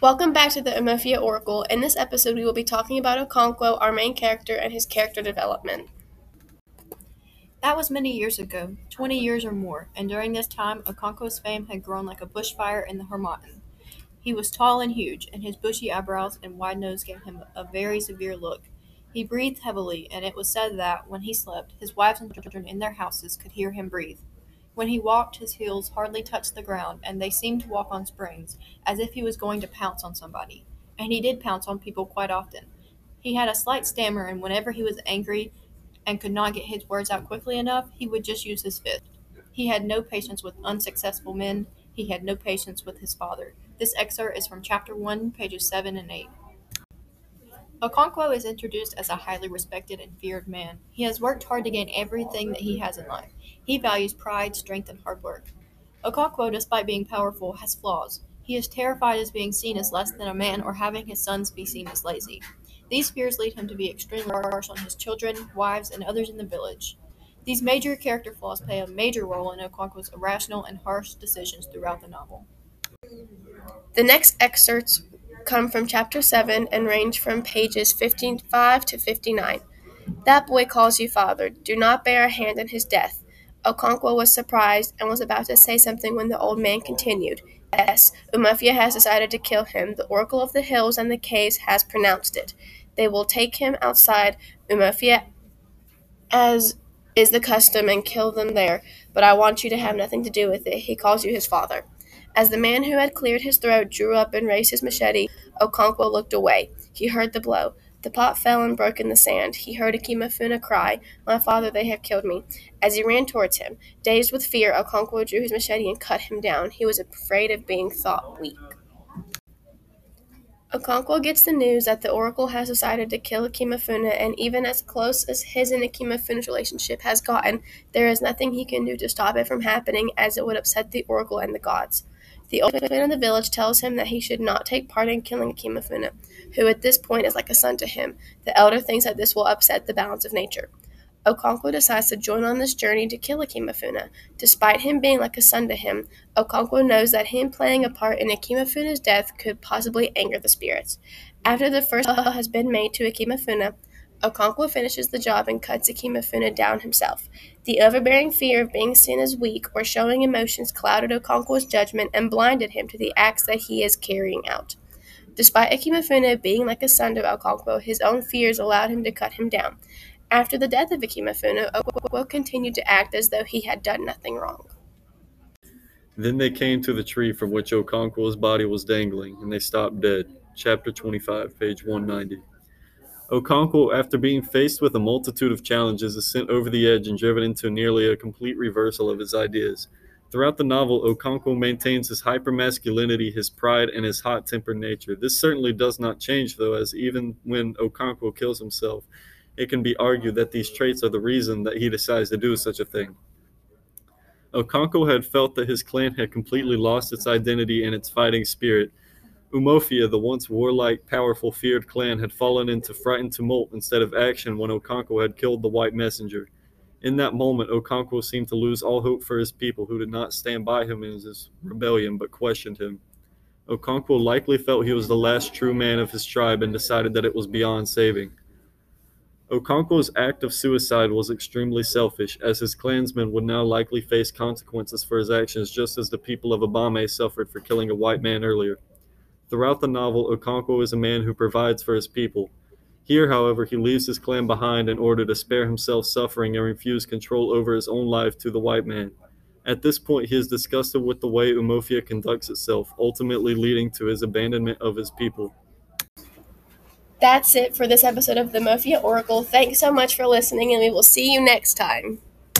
Welcome back to the Umuofia Oracle. In this episode, we will be talking about Okonkwo, our main character, and his character development. That was many years ago, twenty years or more, and during this time Okonkwo's fame had grown like a bushfire in the Harmattan. He was tall and huge, and his bushy eyebrows and wide nose gave him a very severe look. He breathed heavily, and it was said that, when he slept, his wives and children in their houses could hear him breathe. When he walked, his heels hardly touched the ground, and they seemed to walk on springs, as if he was going to pounce on somebody. And he did pounce on people quite often. He had a slight stammer, and whenever he was angry and could not get his words out quickly enough, he would just use his fist. He had no patience with unsuccessful men. He had no patience with his father. This excerpt is from chapter 1, pages 7 and 8. Okonkwo is introduced as a highly respected and feared man. He has worked hard to gain everything that he has in life. He values pride, strength, and hard work. Okonkwo, despite being powerful, has flaws. He is terrified of being seen as less than a man or having his sons be seen as lazy. These fears lead him to be extremely harsh on his children, wives, and others in the village. These major character flaws play a major role in Okonkwo's irrational and harsh decisions throughout the novel. The next excerpts come from chapter 7 and range from pages 55 to 59. That boy calls you father. Do not bear a hand in his death. Okonkwo was surprised and was about to say something when the old man continued. Yes, Umuofia has decided to kill him. The Oracle of the Hills and the Caves has pronounced it. They will take him outside Umuofia as is the custom and kill them there, but I want you to have nothing to do with it. He calls you his father. As the man who had cleared his throat drew up and raised his machete, Okonkwo looked away. He heard the blow. The pot fell and broke in the sand. He heard Ikemefuna cry, My father, they have killed me. As he ran towards him, dazed with fear, Okonkwo drew his machete and cut him down. He was afraid of being thought weak. Okonkwo gets the news that the Oracle has decided to kill Ikemefuna, and even as close as his and Ikemefuna's relationship has gotten, there is nothing he can do to stop it from happening, as it would upset the Oracle and the gods. The old man in the village tells him that he should not take part in killing Ikemefuna, who at this point is like a son to him. The elder thinks that this will upset the balance of nature. Okonkwo decides to join on this journey to kill Ikemefuna. Despite him being like a son to him, Okonkwo knows that him playing a part in Ikemefuna's death could possibly anger the spirits. After the first kill has been made to Ikemefuna, Okonkwo finishes the job and cuts Ikemefuna down himself. The overbearing fear of being seen as weak or showing emotions clouded Okonkwo's judgment and blinded him to the acts that he is carrying out. Despite Ikemefuna being like a son to Okonkwo, his own fears allowed him to cut him down. After the death of Ikemefuna, Okonkwo continued to act as though he had done nothing wrong. Then they came to the tree from which Okonkwo's body was dangling, and they stopped dead. Chapter 25, page 190. Okonkwo, after being faced with a multitude of challenges, is sent over the edge and driven into nearly a complete reversal of his ideas. Throughout the novel, Okonkwo maintains his hypermasculinity, his pride, and his hot tempered nature. This certainly does not change, though, as even when Okonkwo kills himself, it can be argued that these traits are the reason that he decides to do such a thing. Okonkwo had felt that his clan had completely lost its identity and its fighting spirit, Umuofia, the once warlike, powerful, feared clan, had fallen into frightened tumult instead of action when Okonkwo had killed the white messenger. In that moment, Okonkwo seemed to lose all hope for his people, who did not stand by him in his rebellion but questioned him. Okonkwo likely felt he was the last true man of his tribe and decided that it was beyond saving. Okonkwo's act of suicide was extremely selfish, as his clansmen would now likely face consequences for his actions just as the people of Abame suffered for killing a white man earlier. Throughout the novel, Okonkwo is a man who provides for his people. Here, however, he leaves his clan behind in order to spare himself suffering and refuse control over his own life to the white man. At this point, he is disgusted with the way Umuofia conducts itself, ultimately leading to his abandonment of his people. That's it for this episode of the Umuofia Oracle. Thanks so much for listening, and we will see you next time.